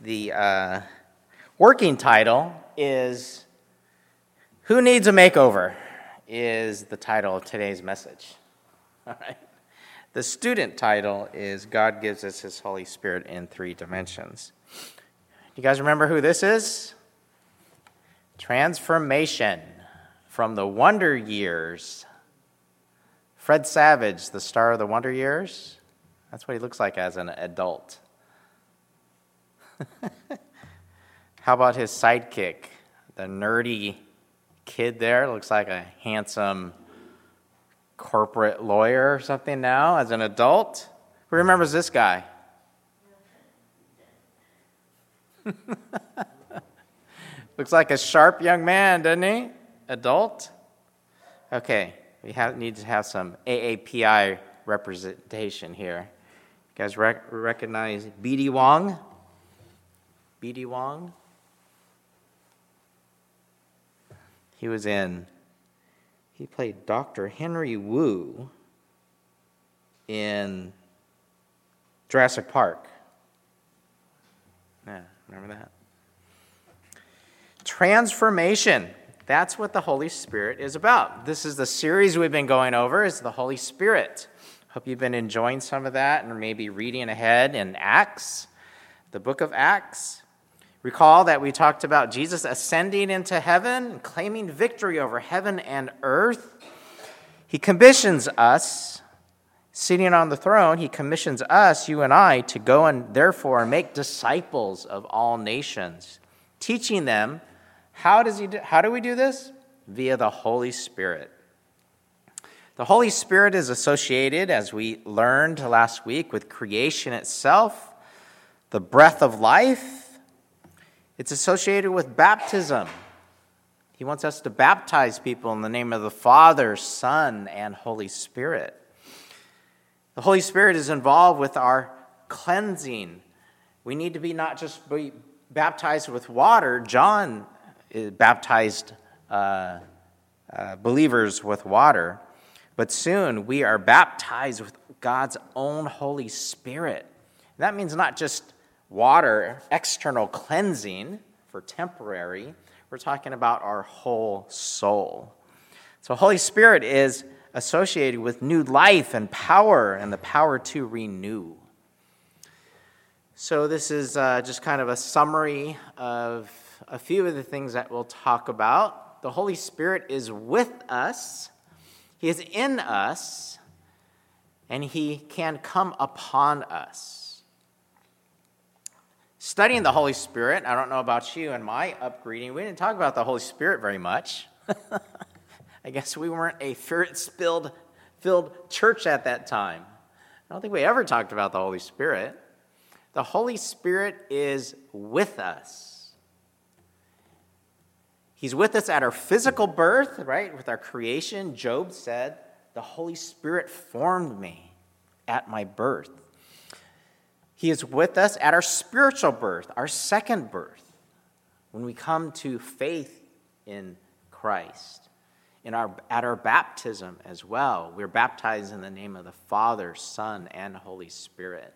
the uh, working title is Who Needs a Makeover? is the title of today's message. All right. The student title is God Gives Us His Holy Spirit in Three Dimensions. You guys remember who this is? Transformation from the Wonder Years. Fred Savage, the star of the Wonder Years. That's what he looks like as an adult. How about his sidekick, the nerdy kid there? Looks like a handsome corporate lawyer or something now as an adult. Who remembers this guy? Looks like a sharp young man, doesn't he? Adult? Okay, we have, need to have some AAPI representation here. You guys rec- recognize B.D. Wong? B.D. Wong? He was in, he played Dr. Henry Wu in Jurassic Park. Yeah, remember that? Transformation. That's what the Holy Spirit is about. This is the series we've been going over is the Holy Spirit. Hope you've been enjoying some of that and maybe reading ahead in Acts, the book of Acts. Recall that we talked about Jesus ascending into heaven claiming victory over heaven and earth. He commissions us, sitting on the throne, he commissions us, you and I, to go and therefore make disciples of all nations, teaching them how, does he do, how do we do this? Via the Holy Spirit. The Holy Spirit is associated, as we learned last week, with creation itself, the breath of life. It's associated with baptism. He wants us to baptize people in the name of the Father, Son, and Holy Spirit. The Holy Spirit is involved with our cleansing. We need to be not just be baptized with water. John baptized uh, uh, believers with water, but soon we are baptized with God's own Holy Spirit. That means not just water, external cleansing for temporary, we're talking about our whole soul. So, Holy Spirit is associated with new life and power and the power to renew. So, this is uh, just kind of a summary of a few of the things that we'll talk about. The Holy Spirit is with us, He is in us, and He can come upon us. Studying the Holy Spirit, I don't know about you and my upbringing, we didn't talk about the Holy Spirit very much. I guess we weren't a spirit filled church at that time. I don't think we ever talked about the Holy Spirit. The Holy Spirit is with us. He's with us at our physical birth, right? With our creation. Job said, The Holy Spirit formed me at my birth. He is with us at our spiritual birth, our second birth, when we come to faith in Christ. In our, at our baptism as well, we're baptized in the name of the Father, Son, and Holy Spirit.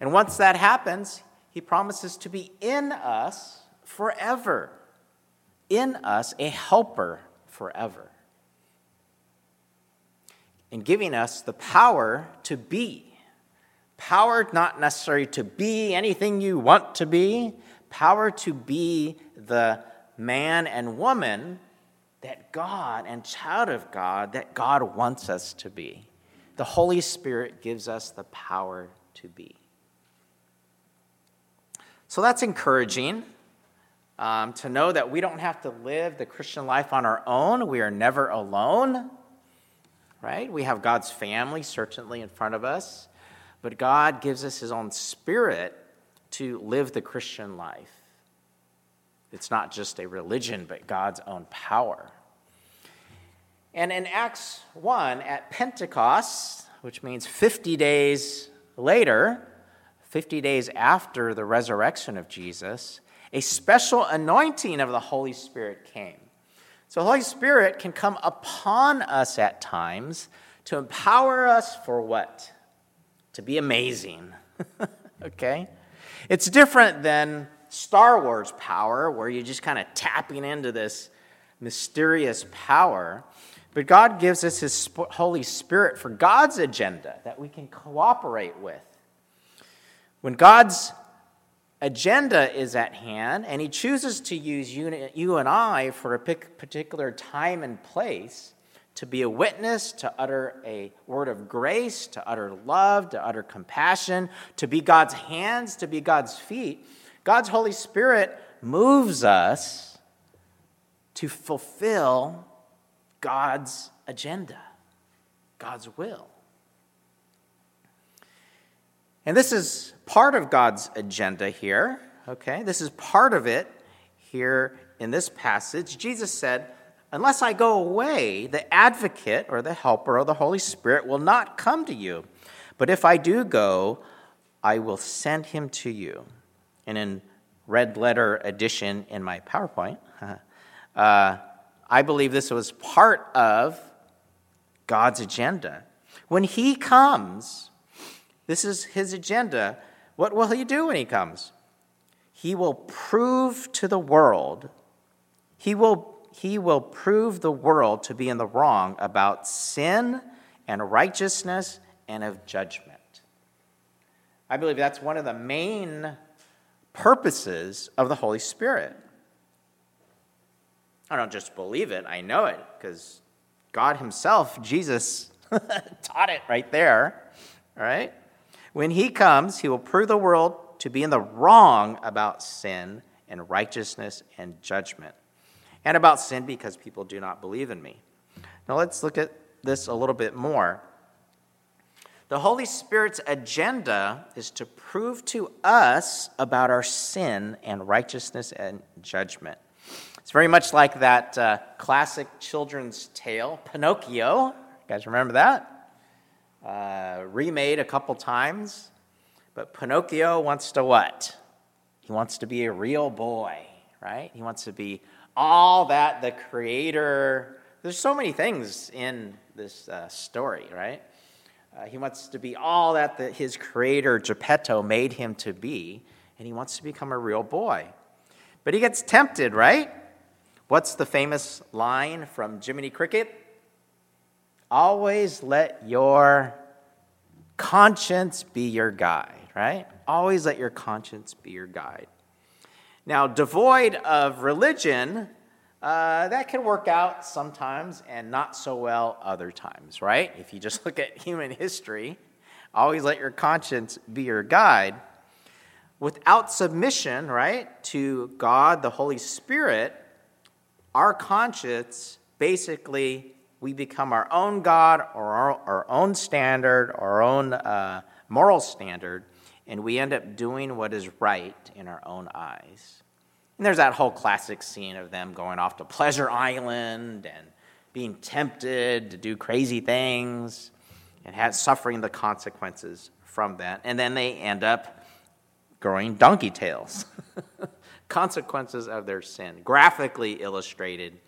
And once that happens, He promises to be in us forever in us a helper forever, and giving us the power to be. Power not necessary to be anything you want to be, power to be the man and woman that God and child of God that God wants us to be. The Holy Spirit gives us the power to be. So that's encouraging um, to know that we don't have to live the Christian life on our own. We are never alone, right? We have God's family certainly in front of us, but God gives us His own spirit to live the Christian life. It's not just a religion, but God's own power. And in Acts 1, at Pentecost, which means 50 days later, 50 days after the resurrection of Jesus, a special anointing of the Holy Spirit came. So, the Holy Spirit can come upon us at times to empower us for what? To be amazing. okay? It's different than Star Wars power, where you're just kind of tapping into this mysterious power. But God gives us His Holy Spirit for God's agenda that we can cooperate with. When God's agenda is at hand and He chooses to use you, you and I for a particular time and place to be a witness, to utter a word of grace, to utter love, to utter compassion, to be God's hands, to be God's feet, God's Holy Spirit moves us to fulfill God's agenda, God's will. And this is part of God's agenda here, okay? This is part of it here in this passage. Jesus said, Unless I go away, the advocate or the helper or the Holy Spirit will not come to you. But if I do go, I will send him to you. And in red letter edition in my PowerPoint, uh, I believe this was part of God's agenda. When He comes, this is His agenda. What will He do when He comes? He will prove to the world, He will, he will prove the world to be in the wrong about sin and righteousness and of judgment. I believe that's one of the main purposes of the Holy Spirit. I don't just believe it, I know it because God Himself, Jesus, taught it right there. All right? When He comes, He will prove the world to be in the wrong about sin and righteousness and judgment, and about sin because people do not believe in me. Now let's look at this a little bit more. The Holy Spirit's agenda is to prove to us about our sin and righteousness and judgment. It's very much like that uh, classic children's tale, Pinocchio. You guys remember that? Uh, remade a couple times. But Pinocchio wants to what? He wants to be a real boy, right? He wants to be all that the creator. There's so many things in this uh, story, right? Uh, he wants to be all that the, his creator, Geppetto, made him to be, and he wants to become a real boy. But he gets tempted, right? What's the famous line from Jiminy Cricket? Always let your conscience be your guide, right? Always let your conscience be your guide. Now, devoid of religion, uh, that can work out sometimes and not so well other times, right? If you just look at human history, always let your conscience be your guide. Without submission, right, to God, the Holy Spirit, our conscience basically we become our own God or our, our own standard, our own uh, moral standard, and we end up doing what is right in our own eyes. And there's that whole classic scene of them going off to Pleasure Island and being tempted to do crazy things and have, suffering the consequences from that. And then they end up growing donkey tails. consequences of their sin, graphically illustrated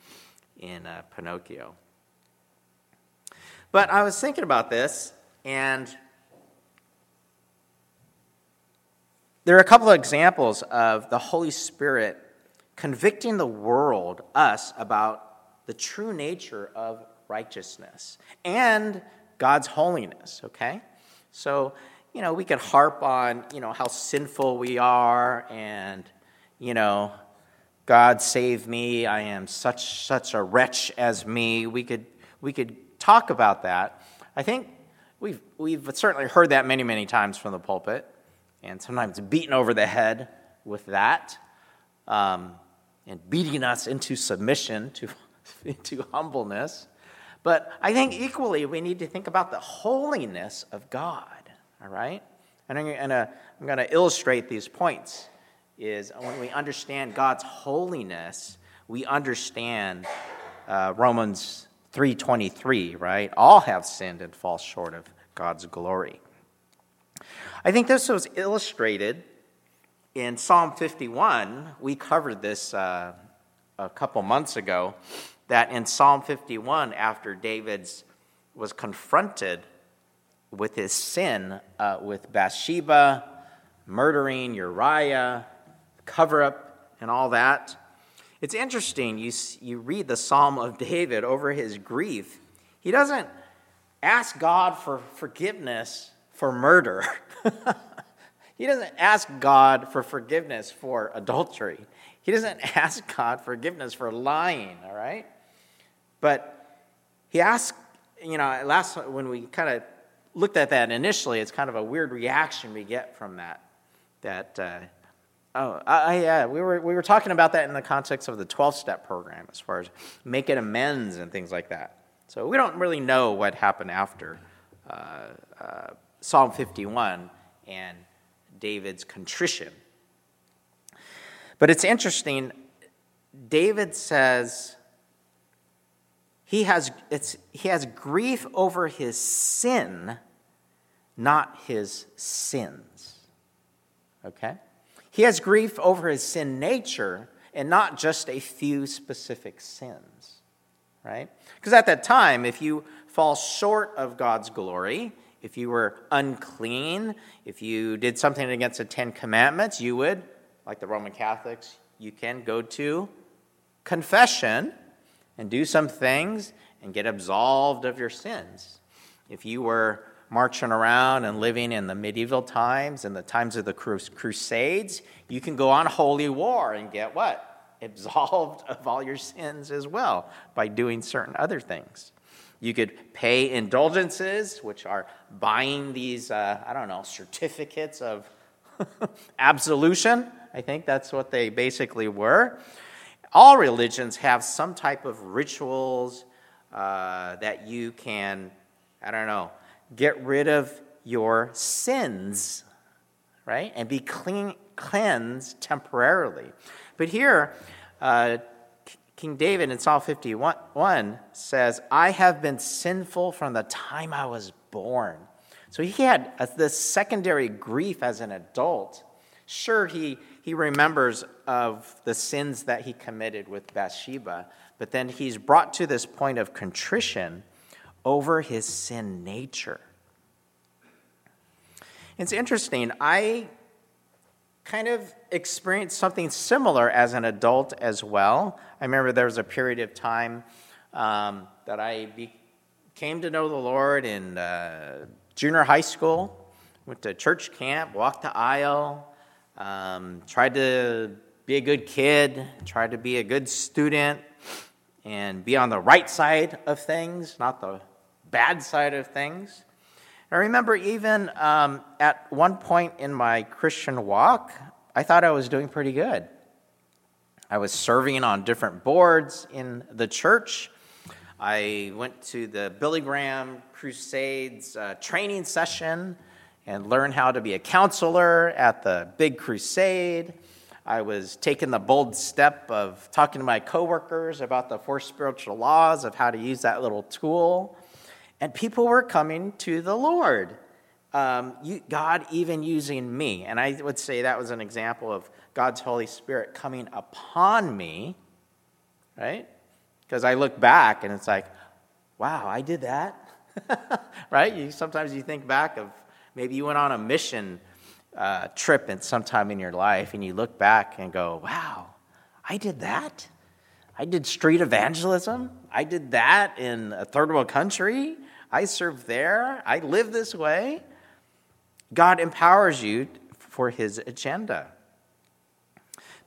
in uh, Pinocchio. But I was thinking about this, and there are a couple of examples of the Holy Spirit convicting the world, us, about the true nature of righteousness and God's holiness, okay? So, you know, we could harp on, you know, how sinful we are and, you know, God save me, I am such such a wretch as me. We could we could talk about that. I think we've we've certainly heard that many, many times from the pulpit, and sometimes beaten over the head with that. Um, and beating us into submission, to, into humbleness. But I think equally we need to think about the holiness of God, all right? And I'm going I'm to illustrate these points. Is when we understand God's holiness, we understand uh, Romans 3:23, right? All have sinned and fall short of God's glory. I think this was illustrated in Psalm 51, we covered this uh, a couple months ago, that in Psalm 51, after David's was confronted with his sin uh, with Bathsheba, murdering Uriah, cover up, and all that. It's interesting, you, you read the Psalm of David over his grief. He doesn't ask God for forgiveness for murder. he doesn't ask God for forgiveness for adultery. He doesn't ask God forgiveness for lying, all right? But he asks, you know, last when we kind of looked at that initially, it's kind of a weird reaction we get from that. That, uh, oh, I, yeah, we were, we were talking about that in the context of the 12 step program as far as making amends and things like that. So we don't really know what happened after uh, uh, Psalm 51 and David's contrition. But it's interesting, David says he has, it's, he has grief over his sin, not his sins. Okay? He has grief over his sin nature and not just a few specific sins. Right? Because at that time, if you fall short of God's glory, if you were unclean, if you did something against the Ten Commandments, you would, like the Roman Catholics, you can go to confession and do some things and get absolved of your sins. If you were marching around and living in the medieval times and the times of the Crusades, you can go on holy war and get what? Absolved of all your sins as well by doing certain other things. You could pay indulgences, which are buying these, uh, I don't know, certificates of absolution. I think that's what they basically were. All religions have some type of rituals uh, that you can, I don't know, get rid of your sins, right? And be clean, cleansed temporarily. But here, uh, King David in Psalm 51 says, I have been sinful from the time I was born. So he had this secondary grief as an adult. Sure, he, he remembers of the sins that he committed with Bathsheba, but then he's brought to this point of contrition over his sin nature. It's interesting. I kind of experienced something similar as an adult as well. I remember there was a period of time um, that I be, came to know the Lord in uh, junior high school, went to church camp, walked the aisle, um, tried to be a good kid, tried to be a good student, and be on the right side of things, not the bad side of things. I remember even um, at one point in my Christian walk, I thought I was doing pretty good. I was serving on different boards in the church. I went to the Billy Graham Crusades uh, training session and learned how to be a counselor at the big crusade. I was taking the bold step of talking to my coworkers about the four spiritual laws of how to use that little tool and people were coming to the Lord. Um, you, God even using me. And I would say that was an example of God's Holy Spirit coming upon me, right? Because I look back and it's like, wow, I did that, right? You, sometimes you think back of maybe you went on a mission uh, trip some time in your life and you look back and go, wow, I did that. I did street evangelism. I did that in a third world country. I serve there. I live this way. God empowers you for his agenda.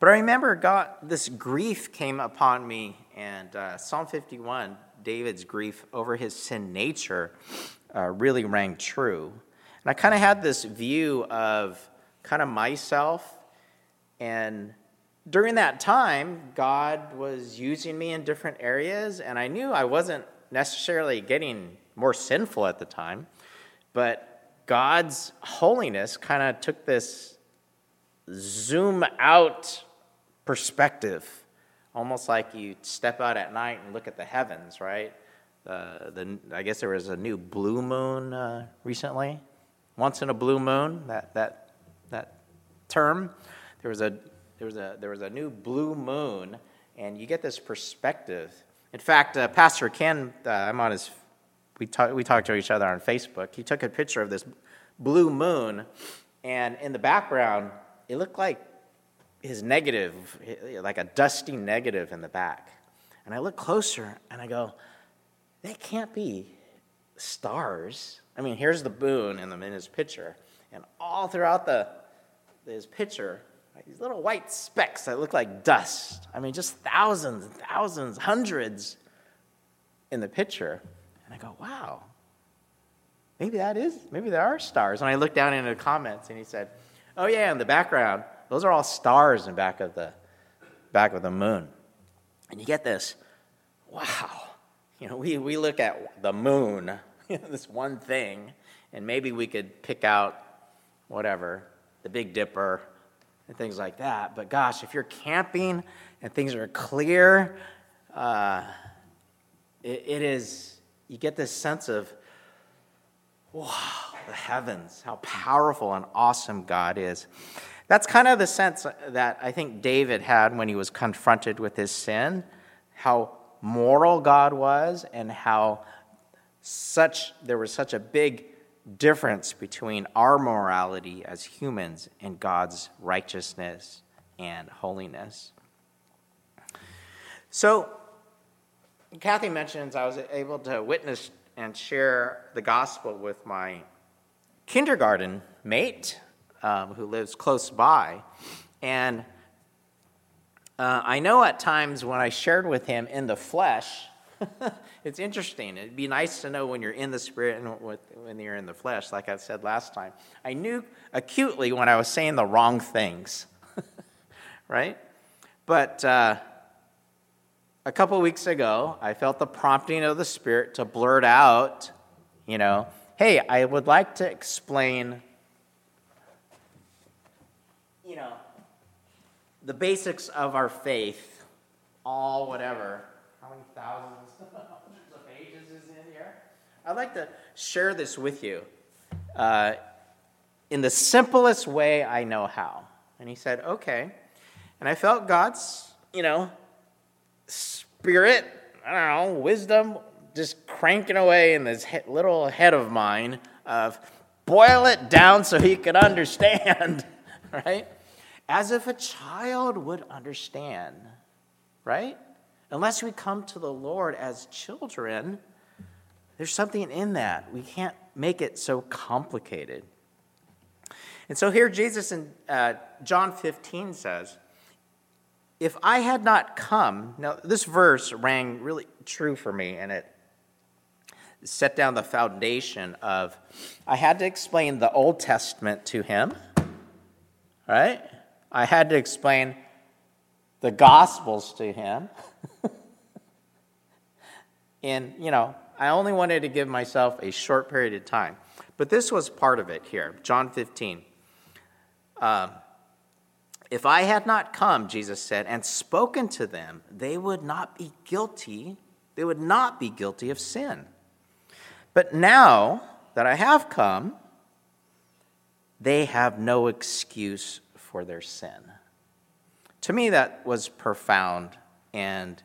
But I remember God, this grief came upon me, and uh, Psalm 51, David's grief over his sin nature, uh, really rang true. And I kind of had this view of kind of myself, and during that time, God was using me in different areas, and I knew I wasn't necessarily getting more sinful at the time. But God's holiness kind of took this zoom out perspective, almost like you step out at night and look at the heavens, right? Uh, the, I guess there was a new blue moon uh, recently. Once in a blue moon, that, that, that term. There was, a, there, was a, there was a new blue moon, and you get this perspective. In fact, uh, Pastor Ken, uh, I'm on his we, talk, we talked to each other on Facebook. He took a picture of this blue moon, And in the background, it looked like his negative, like a dusty negative in the back. And I look closer and I go, that can't be stars. I mean, here's the moon in, the, in his picture. And all throughout the, his picture, these little white specks that look like dust. I mean, just thousands and thousands, hundreds in the picture. And I go, wow, maybe that is, maybe there are stars. And I looked down into the comments and he said, oh, yeah, in the background, those are all stars in back of the back of the moon. And you get this, wow. You know, we, we look at the moon, this one thing, and maybe we could pick out whatever, the Big Dipper, and things like that. But gosh, if you're camping and things are clear, uh, it, it is, you get this sense of, wow, the heavens, how powerful and awesome God is. That's kind of the sense that I think David had when he was confronted with his sin, how moral God was, and how such there was such a big difference between our morality as humans and God's righteousness and holiness. So, Kathy mentions I was able to witness and share the gospel with my kindergarten mate um, who lives close by. And uh, I know at times when I shared with him in the flesh, it's interesting. It'd be nice to know when you're in the spirit and when you're in the flesh, like I said last time. I knew acutely when I was saying the wrong things, right? But uh, a couple weeks ago, I felt the prompting of the Spirit to blurt out, you know, hey, I would like to explain, you know, the basics of our faith, all whatever. How many thousands? of pages is in here? I'd like to share this with you uh, in the simplest way I know how. And he said, okay. And I felt God's, you know, spirit, I don't know, wisdom just cranking away in this little head of mine of boil it down so he could understand, right? As if a child would understand, right? Unless we come to the Lord as children, there's something in that. We can't make it so complicated. And so here Jesus in uh, John 15 says, If I had not come, now this verse rang really true for me, and it set down the foundation of I had to explain the Old Testament to him, right? I had to explain the Gospels to him. and, you know, I only wanted to give myself a short period of time. But this was part of it here. John 15. Um, if I had not come, Jesus said, and spoken to them, they would not be guilty. They would not be guilty of sin. But now that I have come, they have no excuse for their sin. To me, that was profound and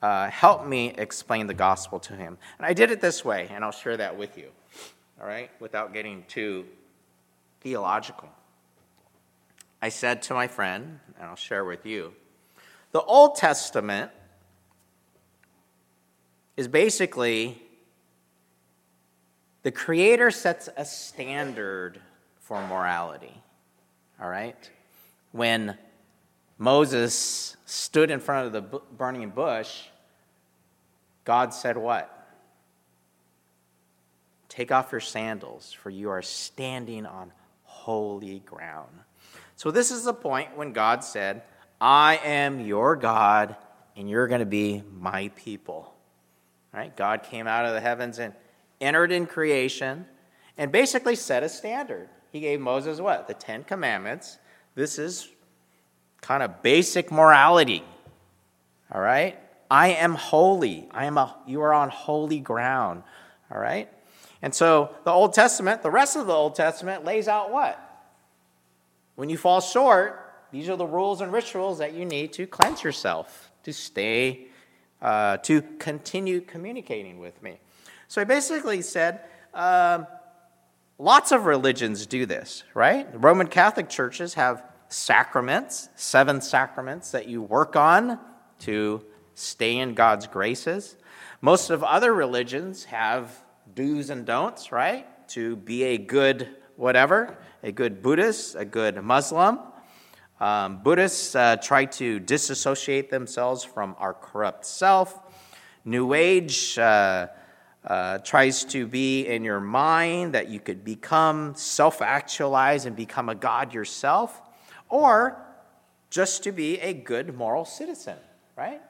uh, help me explain the gospel to him. And I did it this way, and I'll share that with you, all right, without getting too theological. I said to my friend, and I'll share with you, the Old Testament is basically the Creator sets a standard for morality, all right? When Moses stood in front of the burning bush, God said, What? Take off your sandals, for you are standing on holy ground. So, this is the point when God said, I am your God, and you're going to be my people. Right? God came out of the heavens and entered in creation and basically set a standard. He gave Moses what? The Ten Commandments. This is kind of basic morality. All right? I am holy. I am a, you are on holy ground. All right? And so the Old Testament, the rest of the Old Testament lays out what? When you fall short, these are the rules and rituals that you need to cleanse yourself, to stay, uh, to continue communicating with me. So I basically said, um, lots of religions do this, right? Roman Catholic churches have sacraments, seven sacraments that you work on to stay in God's graces. Most of other religions have do's and don'ts, right? To be a good whatever, a good Buddhist, a good Muslim. Um, Buddhists uh, try to disassociate themselves from our corrupt self. New Age uh, uh, tries to be in your mind that you could become self actualized and become a God yourself, or just to be a good moral citizen, right?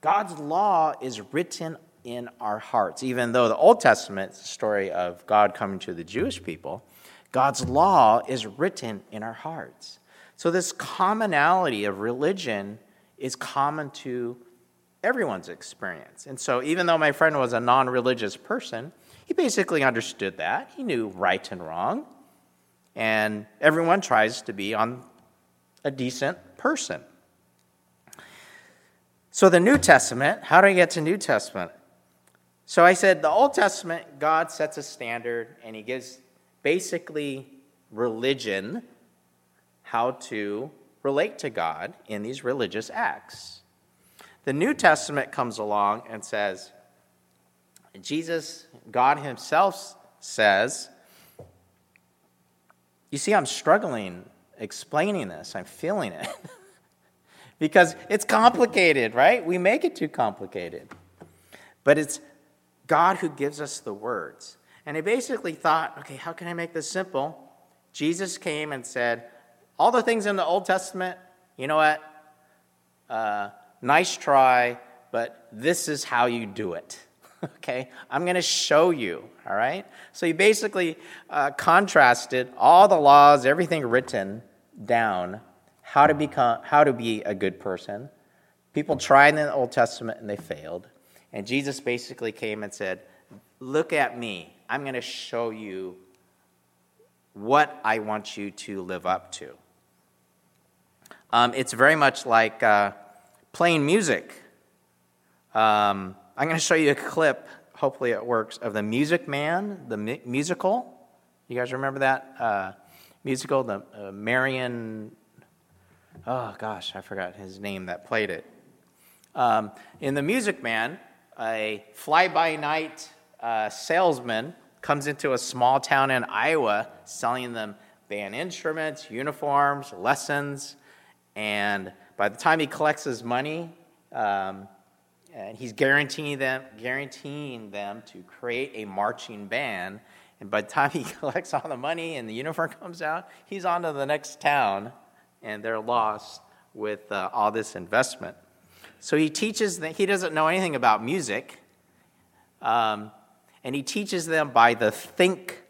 God's law is written in our hearts. Even though the Old Testament story of God coming to the Jewish people, God's law is written in our hearts. So, this commonality of religion is common to everyone's experience. And so, even though my friend was a non religious person, he basically understood that. He knew right and wrong. And everyone tries to be on a decent person. So, the New Testament, how do I get to New Testament? So, I said the Old Testament, God sets a standard and he gives basically religion how to relate to God in these religious acts. The New Testament comes along and says, Jesus, God Himself says, You see, I'm struggling explaining this, I'm feeling it. because it's complicated, right? We make it too complicated. But it's God who gives us the words. And I basically thought, okay, how can I make this simple? Jesus came and said, all the things in the Old Testament, you know what? Uh, nice try, but this is how you do it. okay? I'm going to show you, all right? So he basically uh, contrasted all the laws, everything written down, how to become how to be a good person. People tried in the Old Testament and they failed. And Jesus basically came and said, "Look at me. I'm going to show you what I want you to live up to. Um, it's very much like uh, playing music. Um, I'm going to show you a clip, hopefully it works, of The Music Man, the mu- musical. You guys remember that uh, musical? The uh, Marion, oh gosh, I forgot his name that played it. Um, in The Music Man, a fly by night uh, salesman comes into a small town in Iowa selling them band instruments, uniforms, lessons, and by the time he collects his money, um, and he's guaranteeing them, guaranteeing them to create a marching band. And by the time he collects all the money and the uniform comes out, he's on to the next town, and they're lost with uh, all this investment. So he teaches that he doesn't know anything about music. Um, and he teaches them by the think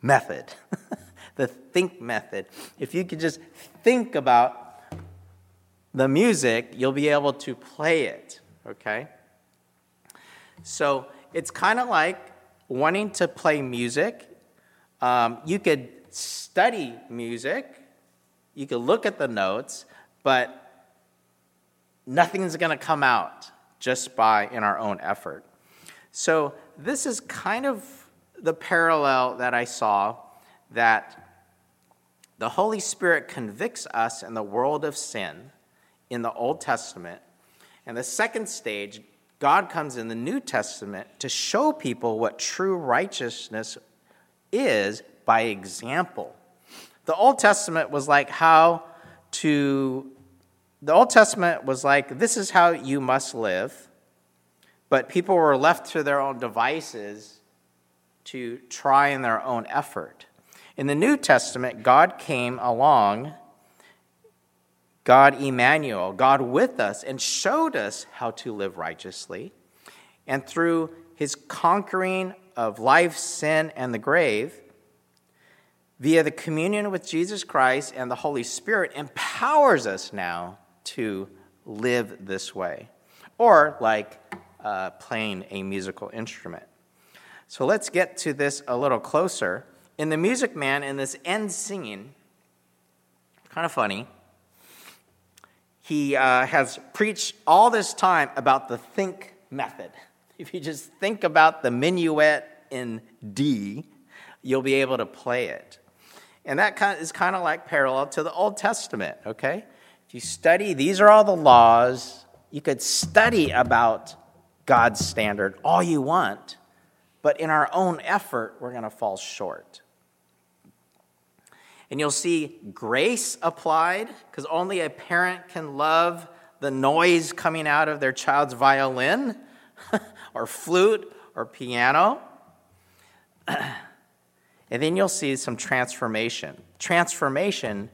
method. the think method. If you could just think about the music, you'll be able to play it, okay? So it's kind of like wanting to play music. Um, you could study music, you could look at the notes, but nothing's going to come out just by in our own effort. So this is kind of the parallel that I saw that the Holy Spirit convicts us in the world of sin in the Old Testament. And the second stage, God comes in the New Testament to show people what true righteousness is by example. The Old Testament was like how to, the Old Testament was like, this is how you must live. But people were left to their own devices to try in their own effort. In the New Testament, God came along, God Emmanuel, God with us, and showed us how to live righteously. And through his conquering of life, sin, and the grave, via the communion with Jesus Christ and the Holy Spirit, empowers us now to live this way. Or, like uh, playing a musical instrument. So let's get to this a little closer. In the Music Man, in this end singing, kind of funny, he uh, has preached all this time about the think method. If you just think about the minuet in D, you'll be able to play it. And that kind is kind of like parallel to the Old Testament, okay? If you study, these are all the laws. You could study about God's standard all you want, but in our own effort, we're going to fall short. And you'll see grace applied, because only a parent can love the noise coming out of their child's violin or flute or piano. and then you'll see some transformation. Transformation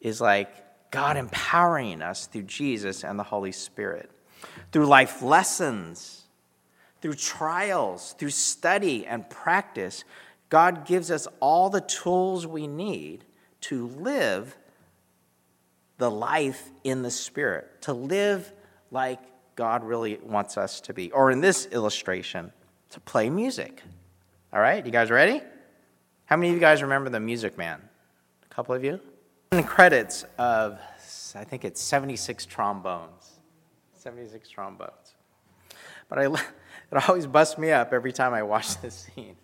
is like God empowering us through Jesus and the Holy Spirit, through life lessons, through trials, through study and practice. God gives us all the tools we need to live the life in the Spirit, to live like God really wants us to be. Or in this illustration, to play music. All right, you guys ready? How many of you guys remember the Music Man? A couple of you? In the credits of, I think it's 76 trombones. 76 trombones. But I, it always busts me up every time I watch this scene.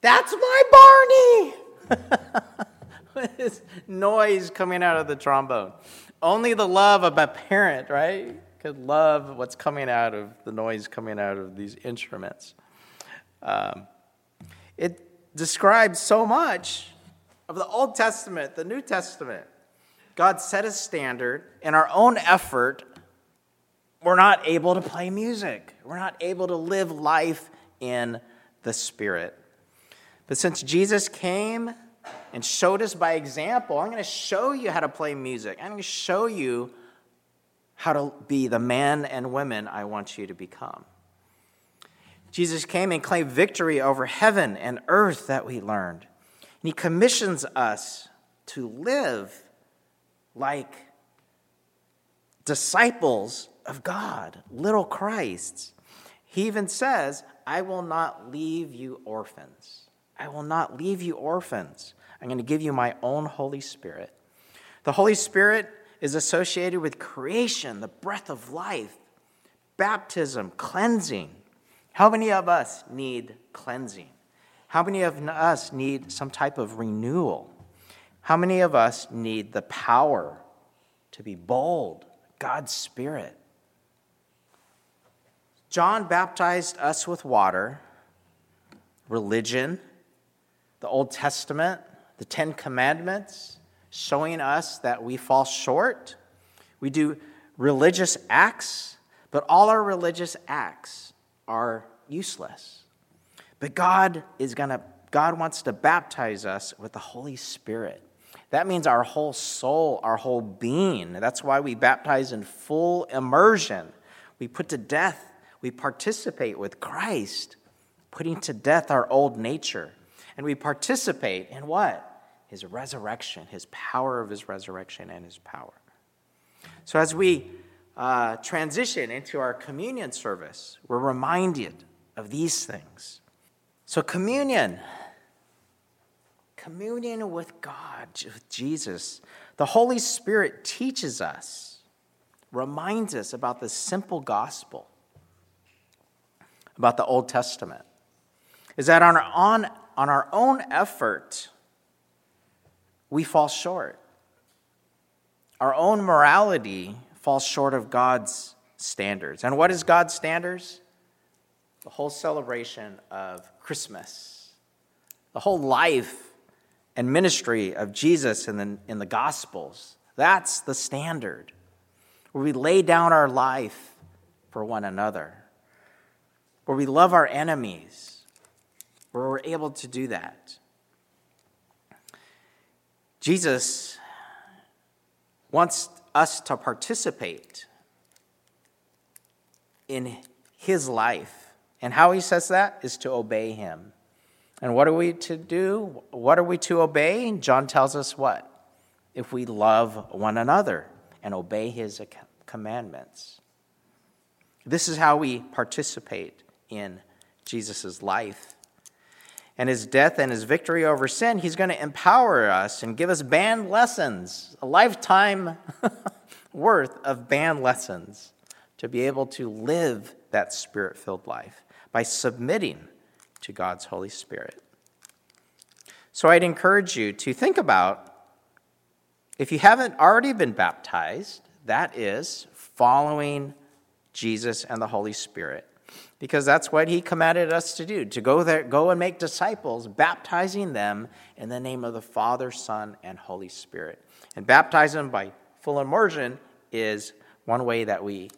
That's my Barney! this noise coming out of the trombone. Only the love of a parent, right, could love what's coming out of the noise coming out of these instruments. Um, it describes so much of the Old Testament, the New Testament. God set a standard. In our own effort, we're not able to play music, we're not able to live life in the Spirit. But since Jesus came and showed us by example, I'm going to show you how to play music. I'm going to show you how to be the man and women I want you to become. Jesus came and claimed victory over heaven and earth that we learned. And he commissions us to live like disciples of God, little Christs. He even says, I will not leave you orphans. I will not leave you orphans. I'm going to give you my own Holy Spirit. The Holy Spirit is associated with creation, the breath of life, baptism, cleansing. How many of us need cleansing? How many of us need some type of renewal? How many of us need the power to be bold, God's Spirit? John baptized us with water, religion, the Old Testament, the Ten Commandments, showing us that we fall short. We do religious acts, but all our religious acts are useless. But God is going to God wants to baptize us with the Holy Spirit. That means our whole soul, our whole being. That's why we baptize in full immersion. We put to death, we participate with Christ, putting to death our old nature. And we participate in what? his resurrection, his power of his resurrection, and his power. So, as we uh, transition into our communion service, we're reminded of these things. So, communion, communion with God, with Jesus, the Holy Spirit teaches us, reminds us about the simple gospel, about the Old Testament, is that on our, on, on our own effort, we fall short. Our own morality falls short of God's standards. And what is God's standards? The whole celebration of Christmas, the whole life and ministry of Jesus in the, in the Gospels. That's the standard, where we lay down our life for one another, where we love our enemies, where we're able to do that. Jesus wants us to participate in his life. And how he says that is to obey him. And what are we to do? What are we to obey? John tells us what? If we love one another and obey his commandments. This is how we participate in Jesus' life and his death and his victory over sin, he's going to empower us and give us band lessons, a lifetime worth of band lessons to be able to live that spirit filled life by submitting to God's Holy Spirit. So I'd encourage you to think about if you haven't already been baptized, that is following Jesus and the Holy Spirit. Because that's what he commanded us to do to go there go and make disciples baptizing them in the name of the father son and holy spirit. And baptize them by full immersion is one way that we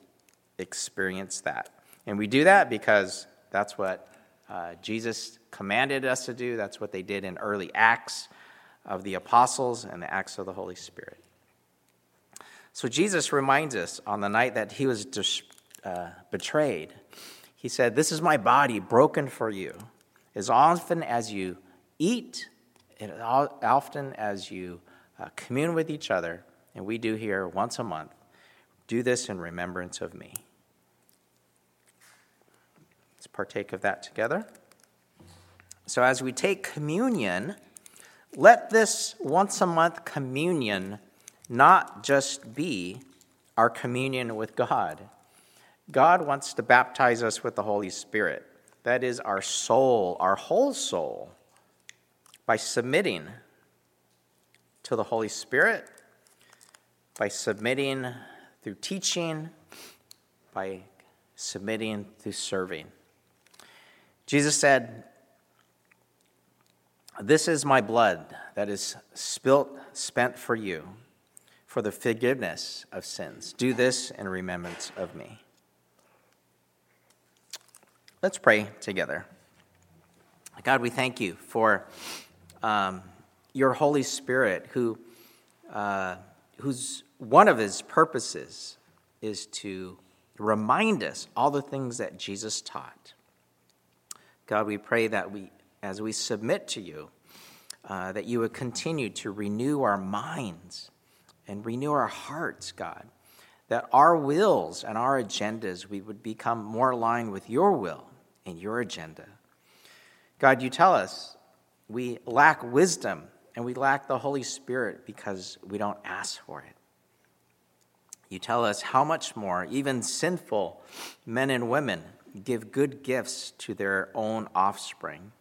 experience that. And we do that because that's what uh, jesus commanded us to do that's what they did in early acts of the apostles and the acts of the holy spirit so jesus reminds us on the night that he was dis- uh, betrayed he said, This is my body broken for you. As often as you eat, and as often as you uh, commune with each other, and we do here once a month, do this in remembrance of me. Partake of that together. So, as we take communion, let this once a month communion not just be our communion with God. God wants to baptize us with the Holy Spirit. That is our soul, our whole soul, by submitting to the Holy Spirit, by submitting through teaching, by submitting through serving. Jesus said, This is my blood that is spilt, spent for you, for the forgiveness of sins. Do this in remembrance of me. Let's pray together. God, we thank you for um, your Holy Spirit, who, uh, whose one of his purposes is to remind us all the things that Jesus taught. God, we pray that we, as we submit to you, uh, that you would continue to renew our minds and renew our hearts, God, that our wills and our agendas, we would become more aligned with your will and your agenda. God, you tell us we lack wisdom and we lack the Holy Spirit because we don't ask for it. You tell us how much more, even sinful men and women, give good gifts to their own offspring.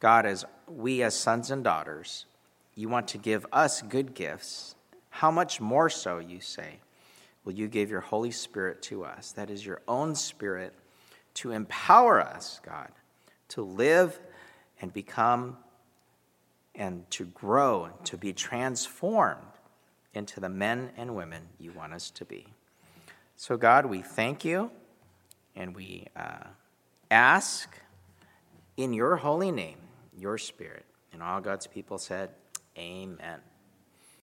God, as we as sons and daughters, you want to give us good gifts. How much more so, you say, will you give your Holy Spirit to us? That is your own Spirit to empower us, God, to live and become and to grow and to be transformed into the men and women you want us to be. So, God, we thank you and we uh, ask in your holy name, your spirit. And all God's people said, Amen.